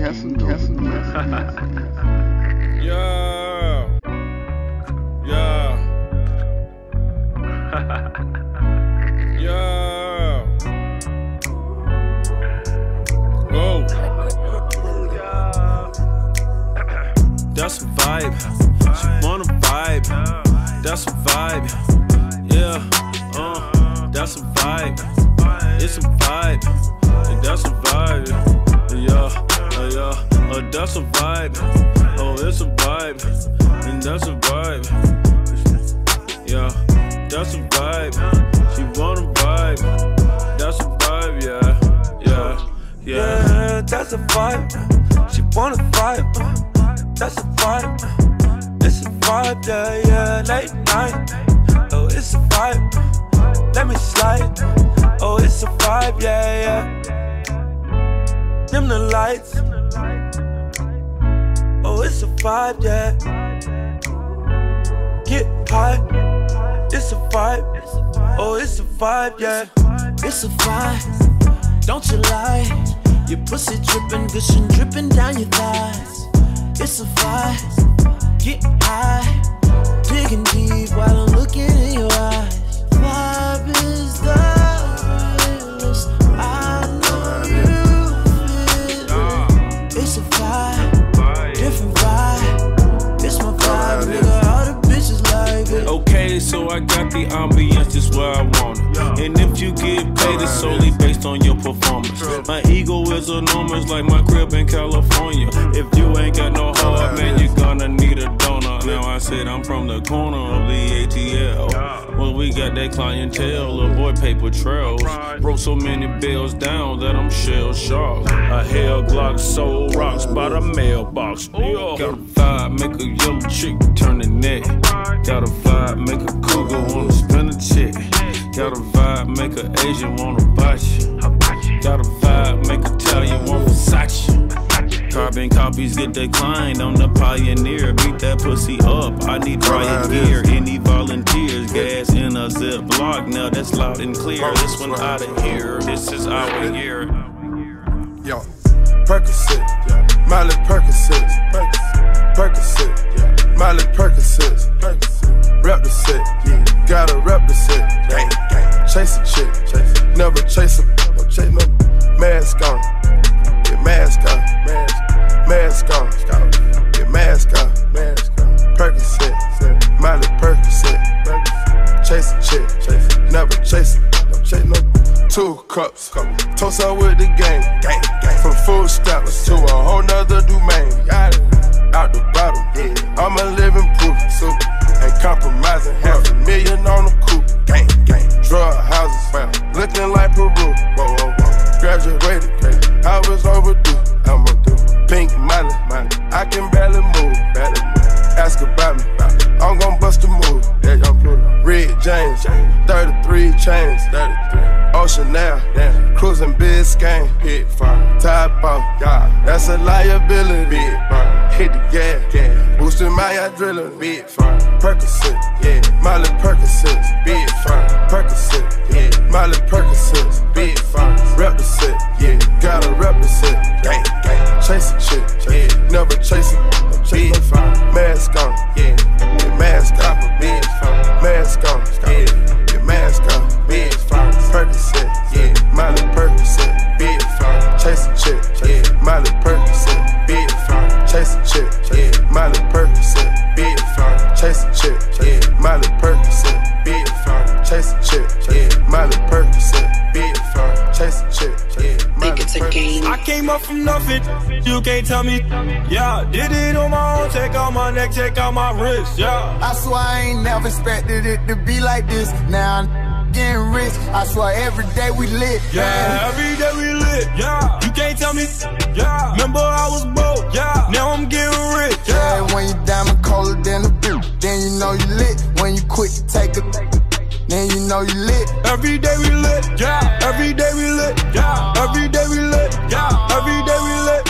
Yeah. Yeah. yeah. Go. That's a vibe. She wanna vibe. That's a vibe. Yeah. Uh. That's a vibe. It's a vibe. And that's a vibe. Yeah. Uh, that's a vibe. Oh, it's a vibe. And that's a vibe. Yeah. That's a vibe. She wanna vibe. That's a vibe. Yeah. Yeah. Yeah. Yeah, that's a vibe. She wanna vibe. That's a vibe. It's a vibe, yeah, yeah. Late night. Oh, it's a vibe. Let me slide. Oh, it's a vibe, yeah, yeah. Dim the lights. Oh, it's a vibe, yeah. Get high. It's a vibe. Oh, it's a vibe, yeah. It's a vibe, don't you lie. Your pussy dripping, gushing, dripping down your thighs. It's a vibe, get high, digging deep while I'm looking in your eyes. Vibe is ego like my crib in California. If you ain't got no heart, man, you're gonna need a donor. Now I said I'm from the corner of the ATL. Well, we got that clientele, avoid paper trails. Broke so many bills down that I'm shell shocked. A hell Glock sold rocks by the mailbox. Got a vibe, make a yellow chick turn the neck. Got a vibe, make a cougar wanna spin a check. Got a vibe, make a Asian wanna buy you. Got a vibe, make Italian want Versace. Carbon copies get declined. I'm the pioneer. Beat that pussy up. I need riot gear. Any volunteers? Gas in a Ziploc. Now that's loud and clear. This one out of here. This is our year. Yo, Percocet, Miley Percocet, Percocet, Miley Percocet, rep the set, gotta rep the set, chase a chick, never chase a, no chase no, mask on, get mask on, mask on, get mask on, Percocet, Miley Percocet, chase a chick, never chase a, no chase no. Two cups, toast up with the game, from food stamps to a whole nother domain. Out the bottom, I'm a living proof. So ain't compromising, half a million on the 33. Ocean now, cruising Biscayne, hit fire. Top off, yeah, that's a liability. Big fire. Hit the gas, gas. boosting my adrenaline. Big fire. Percocet, yeah, Miley Percocet, big fire. Percocet, yeah, Miley Percocet, big fire. Rep the set, yeah, gotta rep the set. Gang, gang, chase a chick, yeah, never chase no fire. Mask on, yeah, yeah mask on, big fire. Mask on, yeah, yeah, mask on, big fire. Percocet, yeah, Miley Percocet, big fire. Chase a chick, yeah, Miley Percocet, big fire. Chase a chick, yeah, Miley Percocet, big fire. Chase a chick, yeah, Miley Percocet, big fire. Chase a chick, yeah, Miley Percocet, big fire. Chase a chick, yeah, Miley Percocet. I came up from nothing, you can't tell me. Yeah, did it on my own, check out my neck, check out my wrist, yeah. I swear I ain't never expected it to be like this. Now I'm getting rich. I swear every day we lit. Yeah, every day we lit, yeah. You can't tell me, yeah. Remember I was broke, yeah. Now I'm getting rich, yeah. Yeah, when you diamond colder than a boot, then you know you lit. When you quit, you take a, then you know you lit. Every day we lit, yeah. Every day we lit, yeah. Every day we lit, yeah. Every day we lit,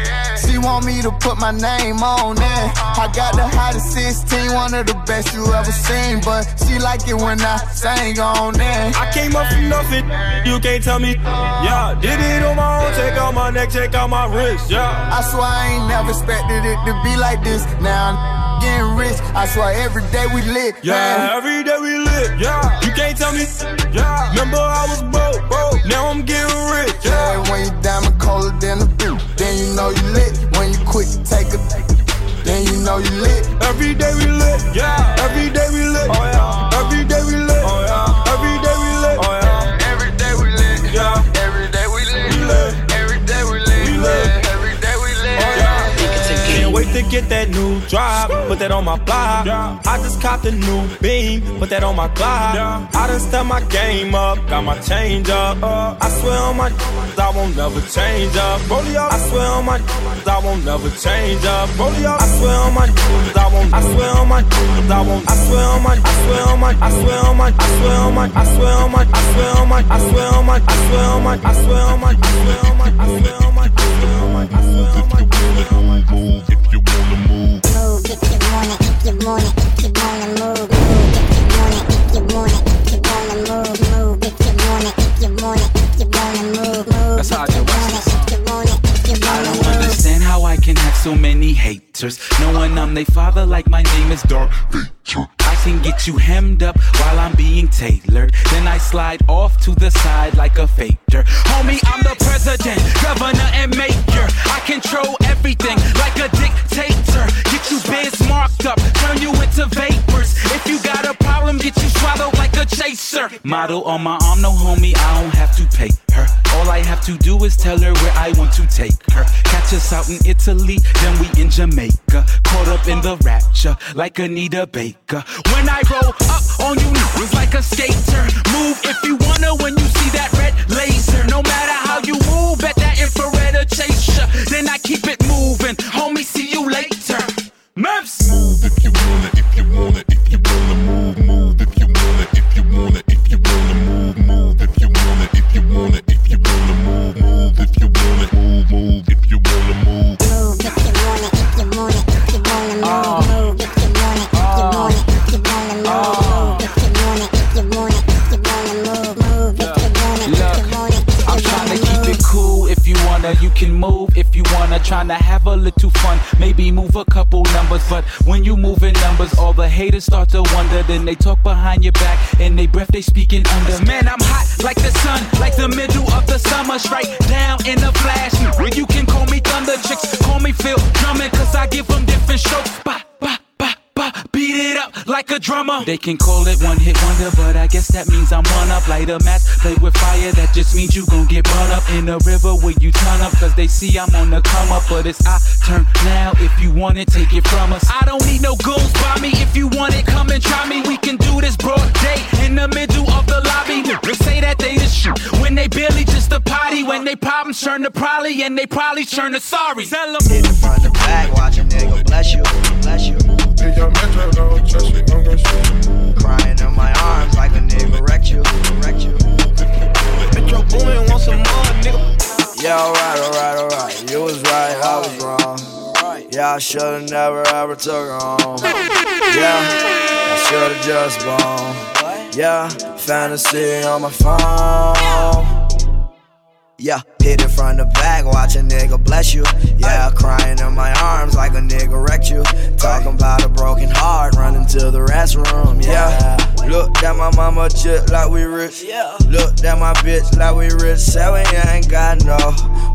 Want me to put my name on it. I got the hottest 16, one of the best you ever seen. But she like it when I sang on it. I came up from nothing, you can't tell me. Yeah, did it on my own, check out my neck, check out my wrist. Yeah. I swear I ain't never expected it to be like this. Now I'm getting rich. I swear every day we lit. Yeah, man. every day we lit. Yeah, you can't tell me. Yeah, remember I was broke, broke. Now I'm getting rich. Yeah, Yeah, when you diamond colder than a boot, then you know you lit. When you quit, take a, then you know you lit. every day we lit. Yeah, every day we lit. Oh yeah, every day we lit. Get that new drop, put that on my block. I just copped a new beam, put that on my Glock. I done step my game up, got my change up. I swear on my I won't never change up. I swear on my I won't never change up. I swear on my I won't. I swear on my I won't. I swear on my. I swear on my. I swear on my. I swear on my. I swear on my. I swear on my. I swear on my. I swear on my. I swear on my. I swear on my. I swear on my. I swear on my. I swear on my. Move if you wanna move. move if you want it, if you want it, if you wanna move, move if you want it, if you want it, if you wanna move, move if you want it, if you want it, if you wanna move, move I if you do want it, if you want it, if you I wanna don't understand how I can have so many haters. Knowing I'm their father, like my name is Vader. Can get you hemmed up while I'm being tailored. Then I slide off to the side like a faker. Homie, I'm the president, governor, and mayor. I control everything like a dictator. Get you biz marked up, turn you into vapors. If you got a problem, get you swallowed like a chaser. Model on my arm, no homie, I don't have to pay her. All I have to do is tell her where I want to take her. Catch us out in Italy, then we in Jamaica. Caught up in the rapture, like Anita Baker. When I roll up on you, it's like a skater. Move if you wanna when you see that red laser. No matter how trying to have a little fun. Maybe move a couple numbers. But when you move in numbers, all the haters start to wonder. Then they talk behind your back and they breath they speaking under. Man, I'm hot like the sun, like the middle of the summer. Straight down in a flash. You can call me Thunder Chicks, call me Phil Drummond, cause I give them different strokes. Bah, bah. Beat it up like a drummer. They can call it one hit wonder, but I guess that means I'm one up. Light a match, play with fire, that just means you gon' get burned up in the river where you turn up. Cause they see I'm on the come up, but it's I turn now. If you want it, take it from us. I don't need no goons by me. If you want it, come and try me. We can do this broad day in the middle of the lobby. They say that they the shit when they barely just a potty. When they problems turn to probably, and they probably turn to sorry. Tell 'em. Hit it from the back, watch a nigga bless you, bless you. Pick your metro, don't trust me, I'm gon' shoot you. Crying in my arms like a nigga wrecked you, wrecked you. Metro Boomin want some more, nigga. Yeah, alright, alright, alright. You was right, I was wrong. Yeah, I should've never ever took her home. Yeah, I should've just blown. Yeah, fantasy on my phone. Yeah, hit it from the back, watch a nigga bless you. Yeah, crying in my arms like a nigga wrecked you. Talking about a broken heart, running to the restroom. Yeah, looked at my mama just like we rich. Looked at my bitch like we rich. Said we ain't got no.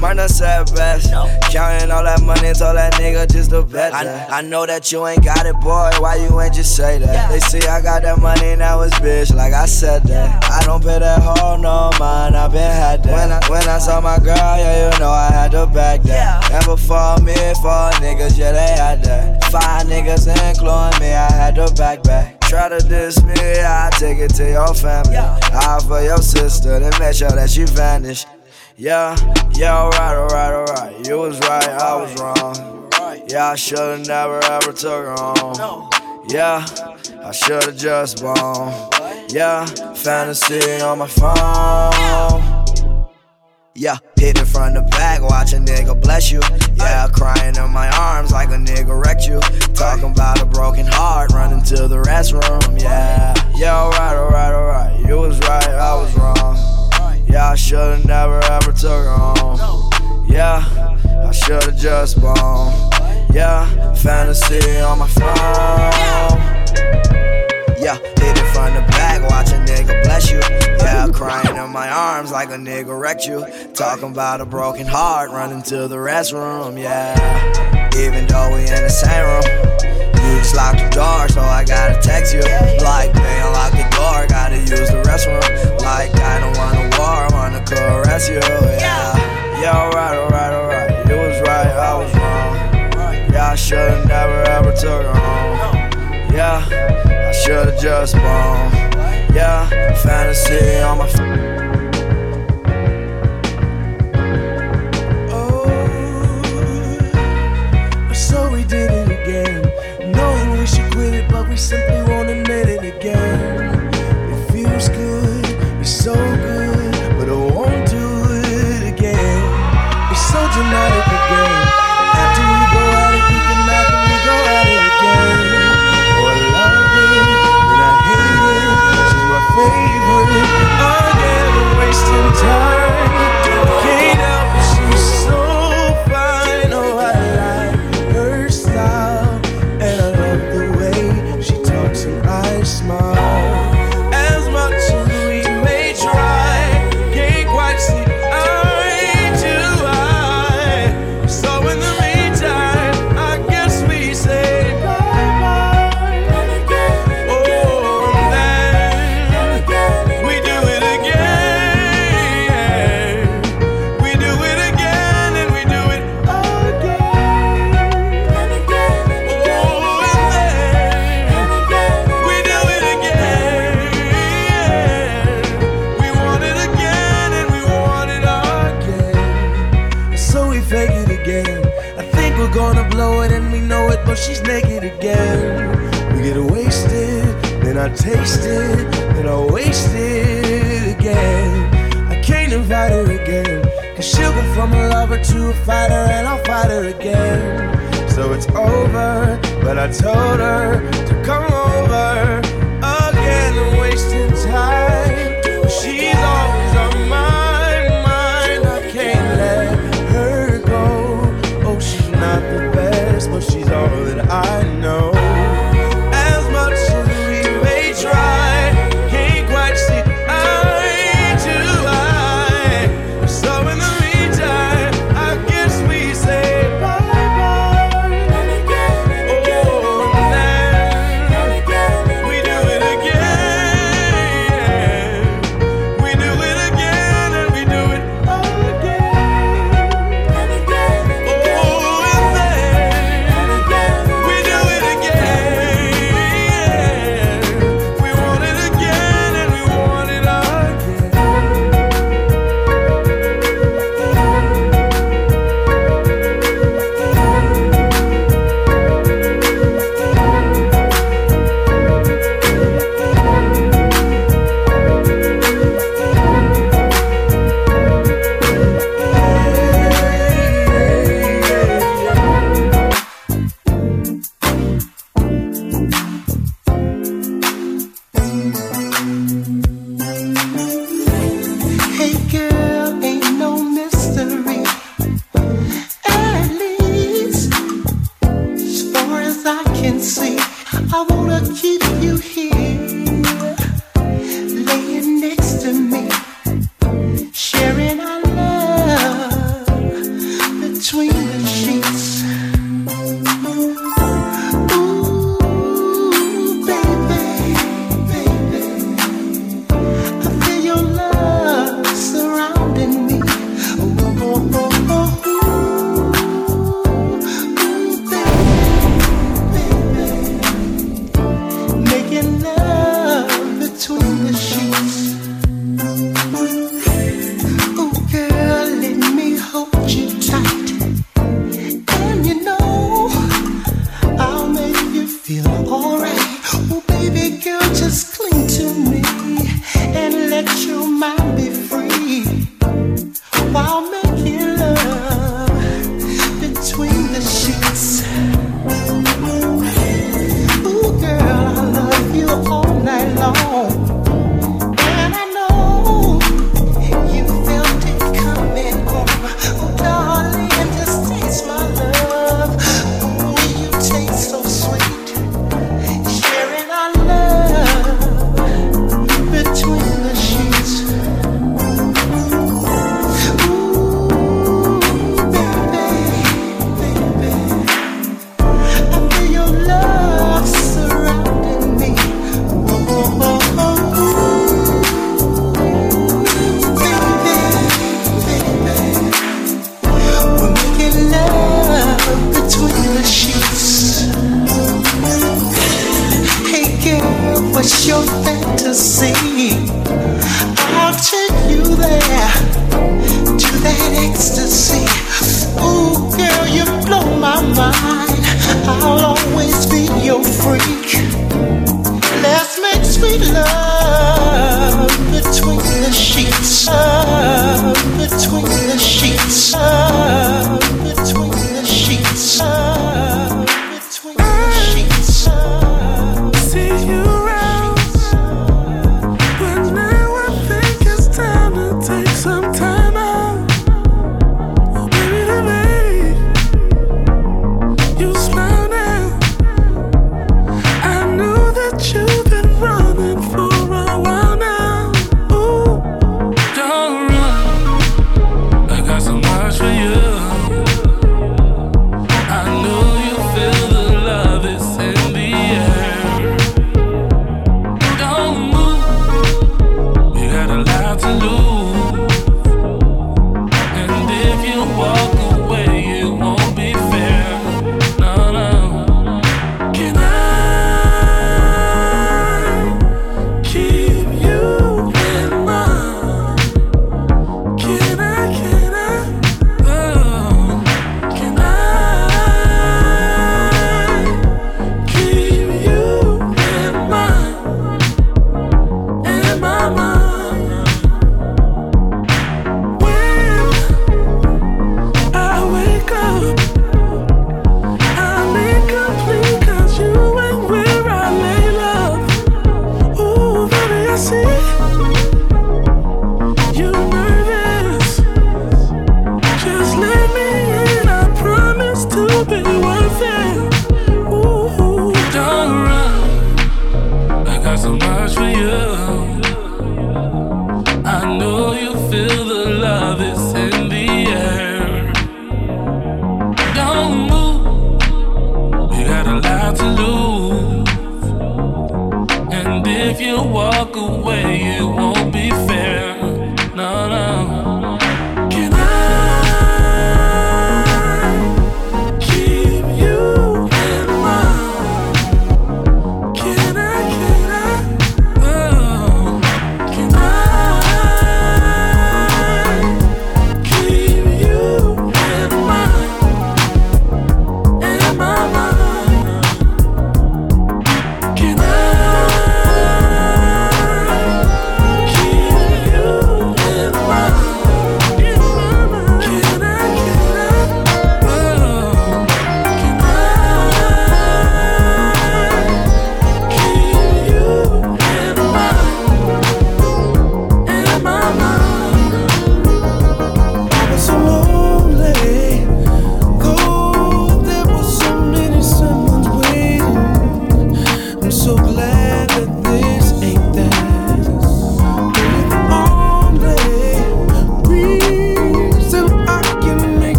Murder best. Counting all that money, told that nigga just to bet. I, I know that you ain't got it, boy. Why you ain't just say that? They see I got that money, now it's bitch, like I said that. I don't pay that hoe no mind, I been had that. When I, when I saw my girl, yeah, you know I had to back that. And before me, four niggas, yeah, they had that. Five niggas including me, I had to back back. Try to diss me, I take it to your family. I for your sister, then make sure that she vanish. Yeah, yeah, alright, alright, alright. You was right, I was wrong. Yeah, I should've never ever took her home. Yeah, I should've just blown. Yeah, fantasy on my phone. Yeah, hit it from the back, watch a nigga bless you. Yeah, crying in my arms like a nigga wrecked you. Talking about a broken heart, running to the restroom. Yeah, yeah, alright, alright, alright. You was right, I was wrong. Yeah, I should've never ever took her home. Yeah, I should've just blown. Yeah, fantasy on my phone. Yeah, hit from the back, watch a nigga bless you. Yeah, crying in my arms like a nigga wrecked you. Talking about a broken heart, running to the restroom. Yeah, even though we in the same room. You just locked the door, so I gotta text you. Like, they unlock the door, gotta use the restroom. Like, I don't wanna war, I wanna caress you. Yeah, yeah, alright, alright, alright. You was right, I was wrong. Yeah, I should've never ever took her home. Yeah. Should've just blown. Yeah, fantasy on my. Oh, so we did it again. Knowing we should quit it, but we simply won't admit it again. See, I wanna keep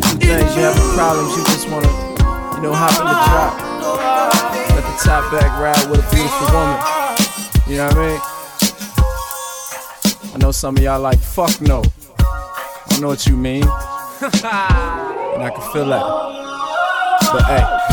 going through things, you having problems, you just wanna, you know, hop in the drop, let the top back ride with a beautiful woman. You know what I mean? I know some of y'all like fuck no. I know what you mean, and I can feel that. But hey.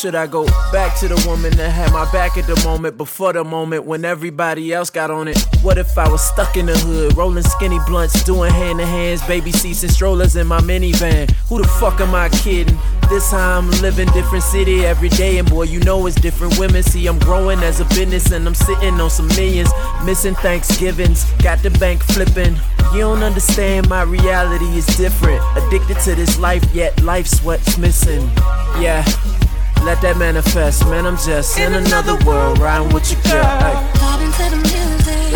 Should I go back to the woman that had my back at the moment before the moment when everybody else got on it? What if I was stuck in the hood, rolling skinny blunts, doing hand to hands, baby seats and strollers in my minivan? Who the fuck am I kidding? This how I'm living, different city every day, and boy, you know it's different women. See, I'm growing as a business, and I'm sitting on some millions, missing Thanksgivings, got the bank flipping. You don't understand, my reality is different. Addicted to this life, yet life's what's missing. Yeah. Let that manifest, man. I'm just in another world, riding with your girl. Ay. Vibing to the music.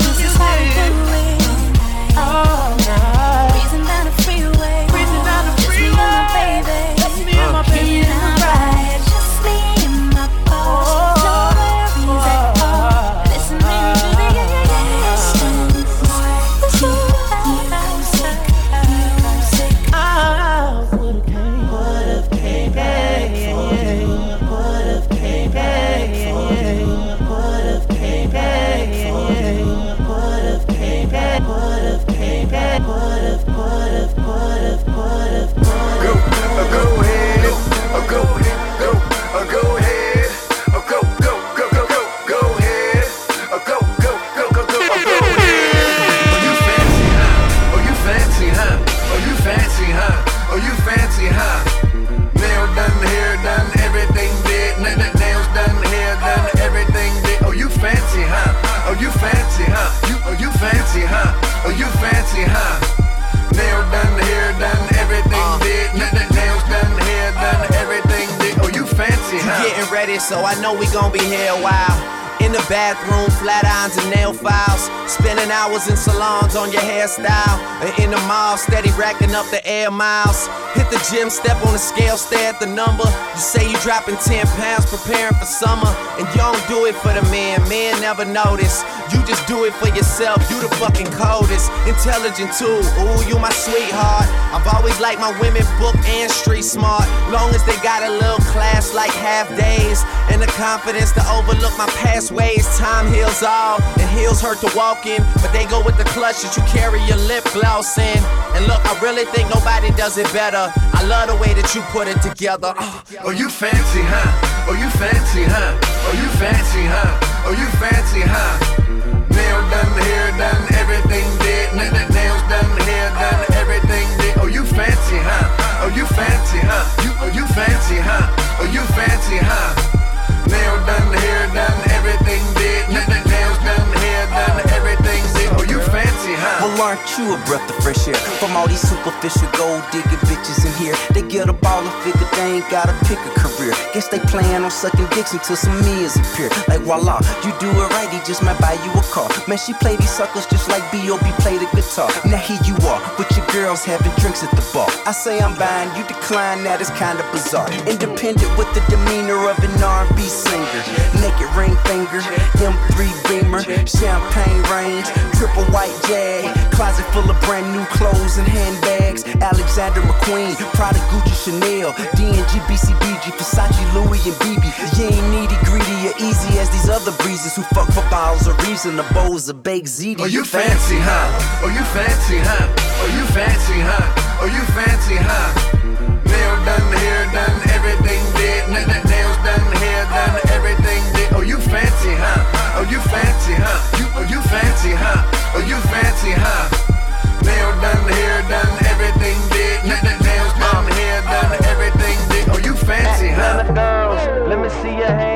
This is how we do Ready, so I know we gon' be here a while. In the bathroom, flat irons and nail files. Spending hours in salons on your hairstyle. In the mall, steady racking up the air miles. Hit the gym, step on the scale, stare at the number. You say you dropping 10 pounds, preparing for summer. And you don't do it for the man, man never notice. You just do it for yourself, you the fucking coldest. Intelligent too, ooh, you my sweetheart. I've always liked my women book and street smart. Long as they got a little class like half days. And the confidence to overlook my past ways. Time heals all, and heels hurt to walk in. But they go with the clutch that you carry your lip gloss in. And look, I really think nobody does it better. I love the way that you put it together. Uh, Oh, you fancy, huh? Oh, you fancy, huh? Oh, you fancy, huh? Oh, you fancy, huh? Nail done, hair done, everything did. Nails done, hair done, everything did. Oh, you fancy, huh? Oh, you fancy, huh? You, oh, you fancy, huh? Oh, you fancy, huh? Nail done, hair done, everything did. Well, aren't you a breath of fresh air? From all these superficial gold digging bitches in here, they get a ball and figure they ain't gotta pick a career. Guess they plan on sucking dicks until some meals appear. Like voila, you do it right, he just might buy you a car. Man, she play these suckers just like B.O.B. play the guitar. Now here you are, with your girls having drinks at the bar. I say I'm buying, you decline, that is kinda bizarre. Independent with the demeanor of an R&B singer. Naked ring finger, M3 Beamer, champagne range, triple white jag, closet full of brand new clothes and handbags. Alexander McQueen, Prada, Gucci, Chanel, D&G, BCBG, Versace, Louis, and BB. You ain't needy, greedy, or easy as these other breezes who fuck for bottles of reason, the bowls of baked ziti. Oh, you fancy, huh? Oh, you fancy, huh? Oh, you fancy, huh? Oh, you fancy, huh? Nail done, hair done, everything did. Nails done, hair done, everything did. Oh, you fancy, huh? Oh, you fancy, huh? You, oh, you fancy, huh? Oh, you fancy, huh? Nail done, hair done, everything did. N- n- nails done, hair done, everything did. Oh, you fancy, huh? Girls, let me see your hands.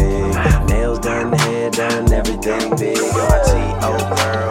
done everything big on girl.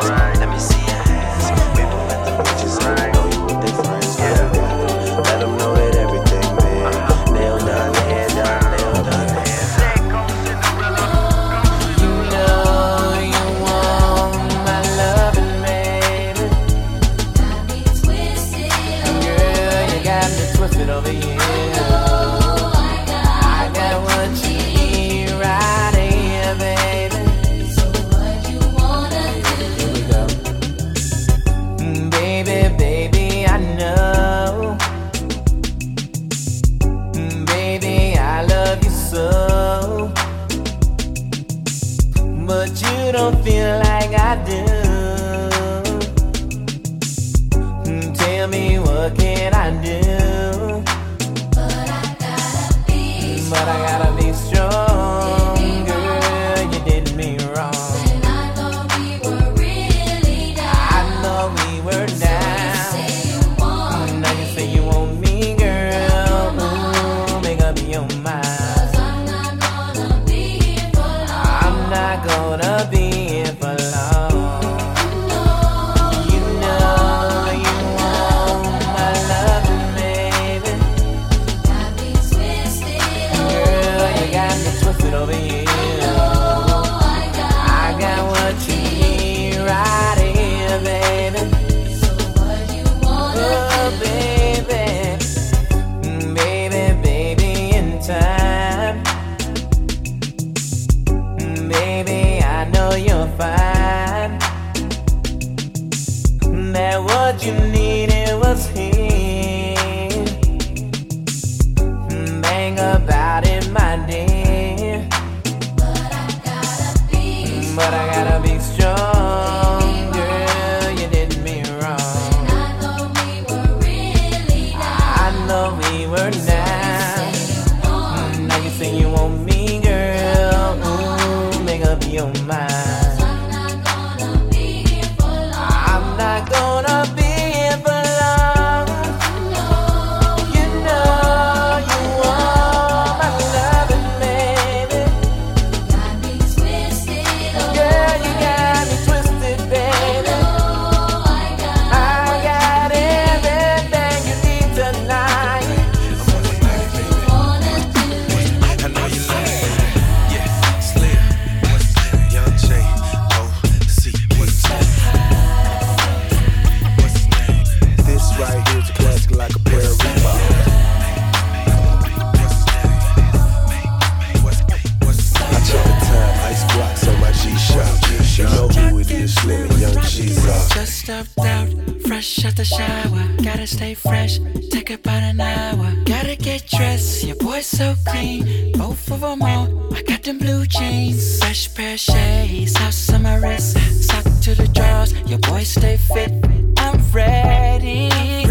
the shower. Gotta stay fresh, take about an hour. Gotta get dressed, your boy's so clean. Both of them on, I got them blue jeans. Fresh pair of shades, house on my wrist. Sock to the drawers, your boy stay fit. I'm ready.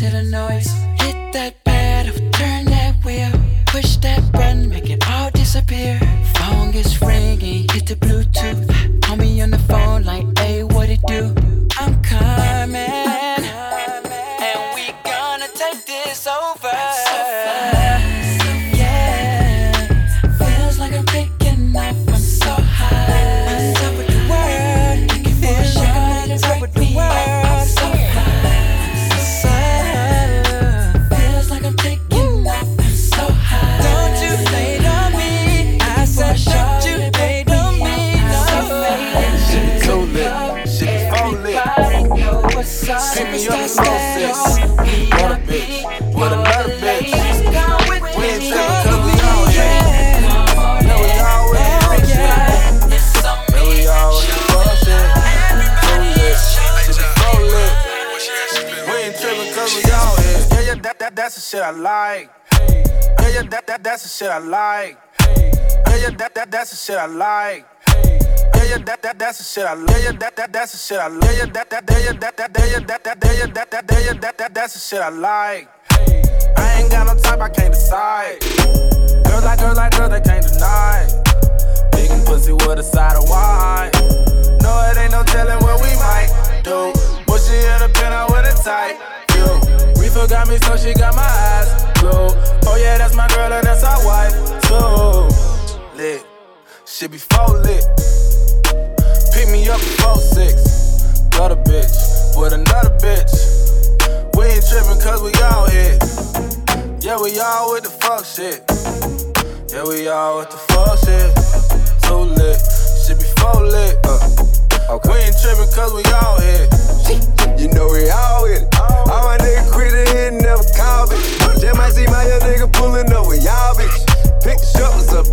to the noise. Like. Yeah, yeah, that, that, that's the shit I like. Yeah, yeah, that, that, that's the shit I like. Yeah, yeah, that, that, that's the shit I love. Yeah, that, that, that's the shit I love. Yeah, that, that, yeah, that, that, yeah, that, that, yeah, that, that, yeah, that, that, that's the shit I like. I ain't got no type, I can't decide. Girls like girls like girls, they can't deny. Big and pussy with a side of wine. No, it ain't no telling what we might do. Bushy in the pen, I a tight view. Reefer got me, so she got my eyes glued. Oh yeah, that's my girl, and that's our wife too. Lit, she be full lit. Pick me up before six. Got a bitch with another bitch. We ain't trippin' cause we all here. Yeah, we all with the fuck shit. Yeah, we all with the fuck shit. Too lit, shit be full lit. Uh, okay. We ain't trippin' cause we all here.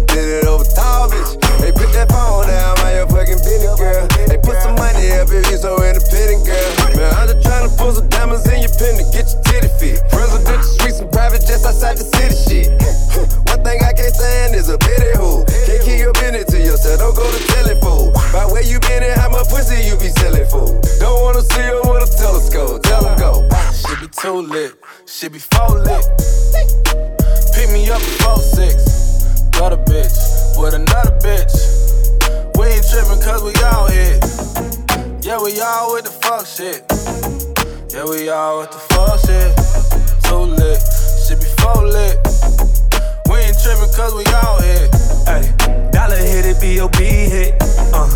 Did it over tall bitch. Hey, put that phone down, my your fucking business girl. Hey, put some money up if you so independent, girl. Man, I'm just tryna pull some diamonds in your pen to get your titty fit. Presidential suites and private jets outside the city shit. One thing I can't stand is a pity hoe. Can't keep your business to yourself, don't go to telephone. By where you been and how much pussy you be selling for. Don't wanna see her with a telescope, Tell 'em go. She be too lit, she be full lit. Pick me up before six. Got a bitch with another bitch. We ain't trippin' cause we all here. Yeah, we all with the fuck shit. Yeah, we all with the fuck shit. Too lit, she be full lit. We ain't trippin' cause we all here. Ay, dollar hit it, B.O.B. hit. Uh,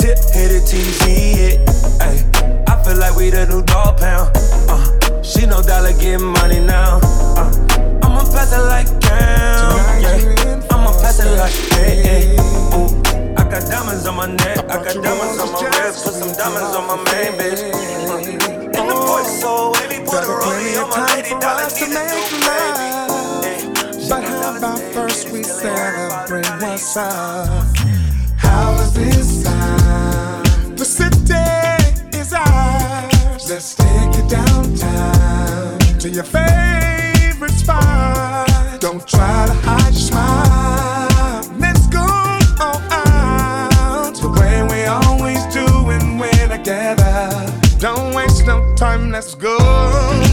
tip hit it, TZ hit. Ay, I feel like we the new dog pound. Uh, she know dollar getting money now. Uh, I'ma pass it like cam. Yeah, I'ma pass it like hey, hey. Ooh, I got diamonds on my neck, I got diamonds on my wrist, put some diamonds on my main bitch. And the voice so wavy, put a rollie on my lady, dollar it too, baby. But how about first we celebrate what's up? How does this sound? The city is ours. Let's take it downtown to your favorite spot. Don't try to hide your smile. Let's go.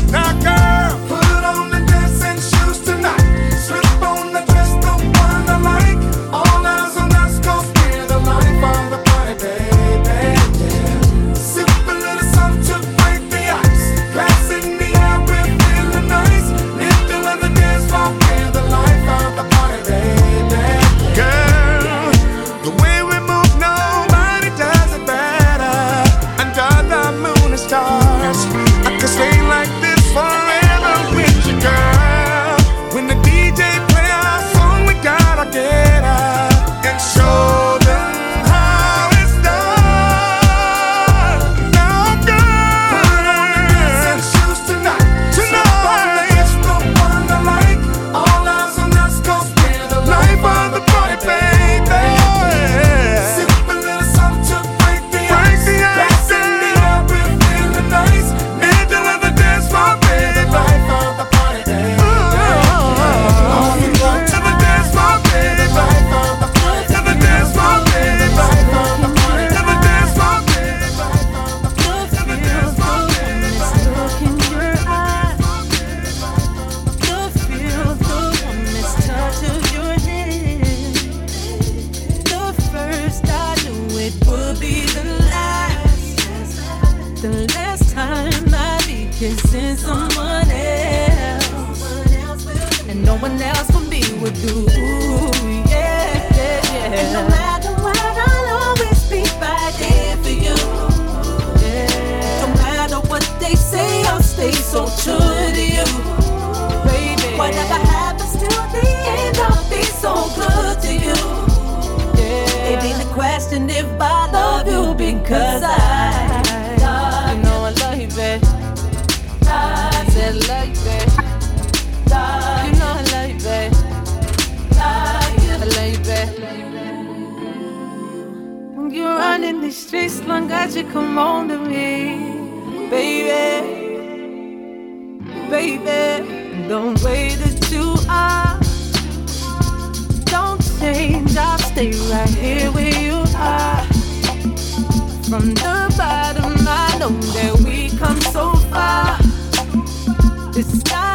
disguise.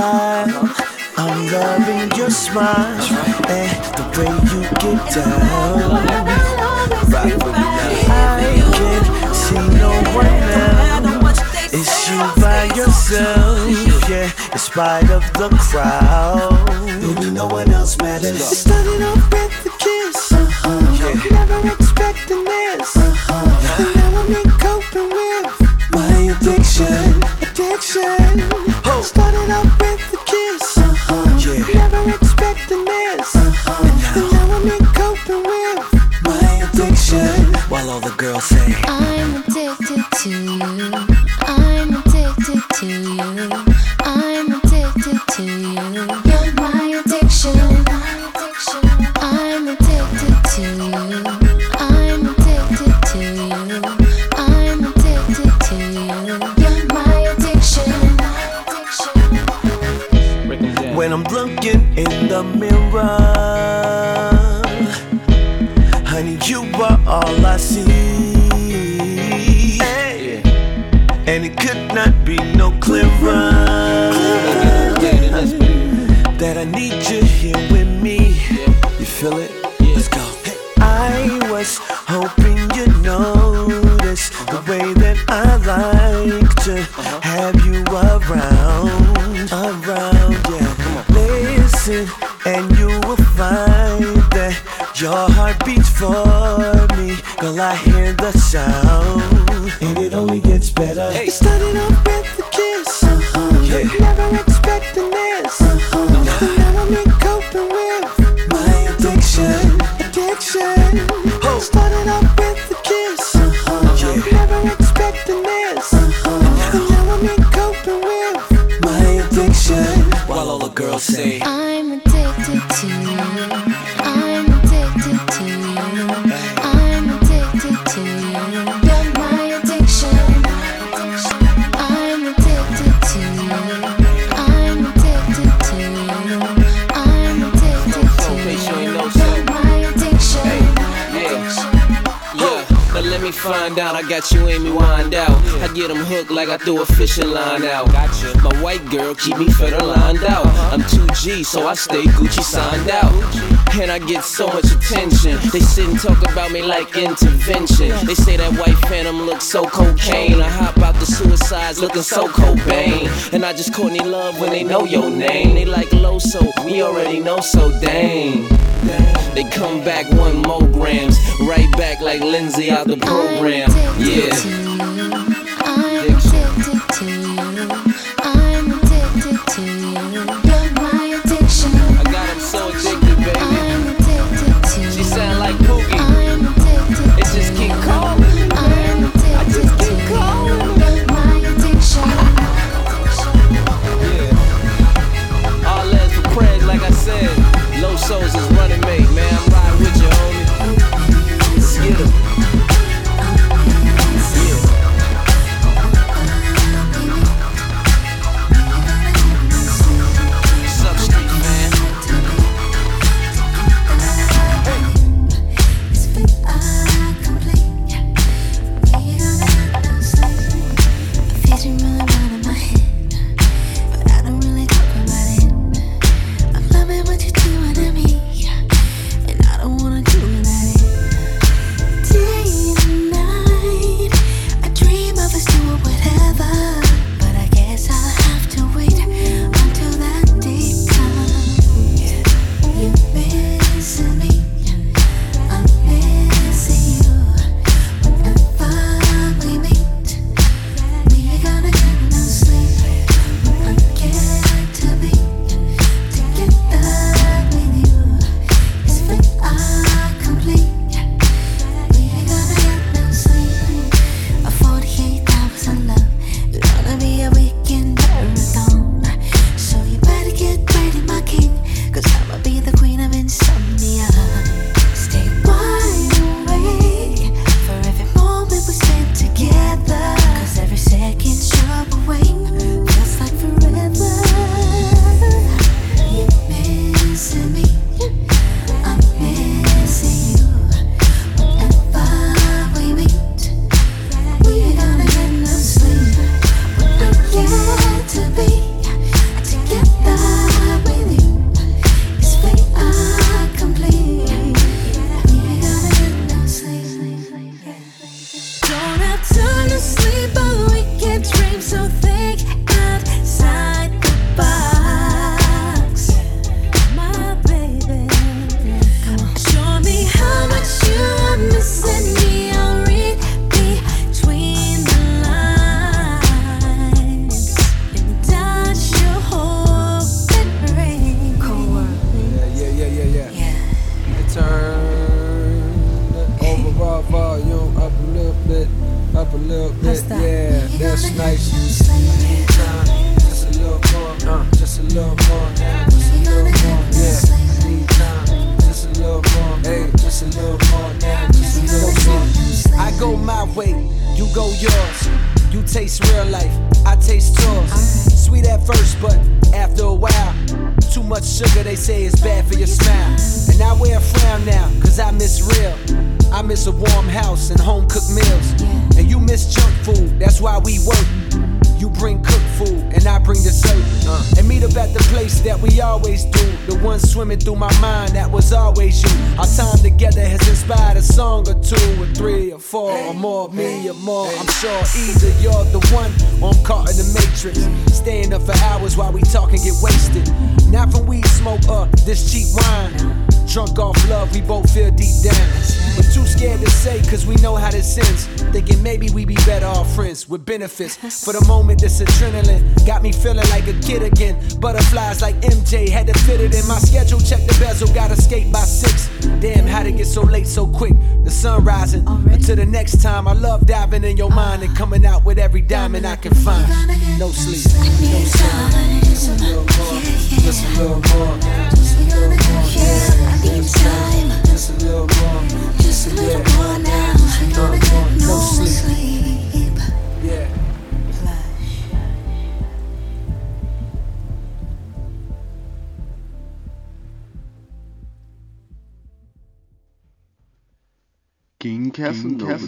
I'm loving your smile and the way you get down. Right I can't see no one else. It's you by yourself, yeah, in spite of the crowd. Baby, no one else matters. It's starting up I threw a fishing line out. Gotcha. My white girl keep me fed lined out. I'm 2G, so I stay Gucci signed out. And I get so much attention. They sit and talk about me like intervention. They say that white phantom looks so cocaine. I hop out the suicides looking so Cobain. And I just Courtney Love when they know your name. They like low, so we already know, so dang. They come back one more grams, right back like Lindsay out the program. Yeah. Smile. And I wear a frown now, cause I miss real. I miss a warm house and home cooked meals. And you miss junk food, that's why we work. You bring cooked food, and I bring the dessert. Uh. And meet up at the place that we always do. The one swimming through my mind, that was always you. Our time together has inspired a song or two, or three, or four, or more, me or more. I'm sure either you're the one, or I'm caught in the matrix. Staying up for hours while we talk and get wasted. Not from weed smoke or this cheap wine. Drunk off love, we both feel deep down. But too scared to say, cause we know how this ends. Thinking maybe we be better off friends with benefits. For the moment, this adrenaline got me feeling like a kid again. Butterflies like MJ, had to fit it in my schedule. Check the bezel, gotta skate by six. Damn, how'd it get so late so quick? The sun rising. Until the next time, I love diving in your mind and coming out with every diamond I can find. No sleep, no sleep. Just a little more, just a little more. Just a little more, yeah. Time. Just a little more, Just a little more now. no, more, no No sleep. Yeah. Quem quer, Quem quer,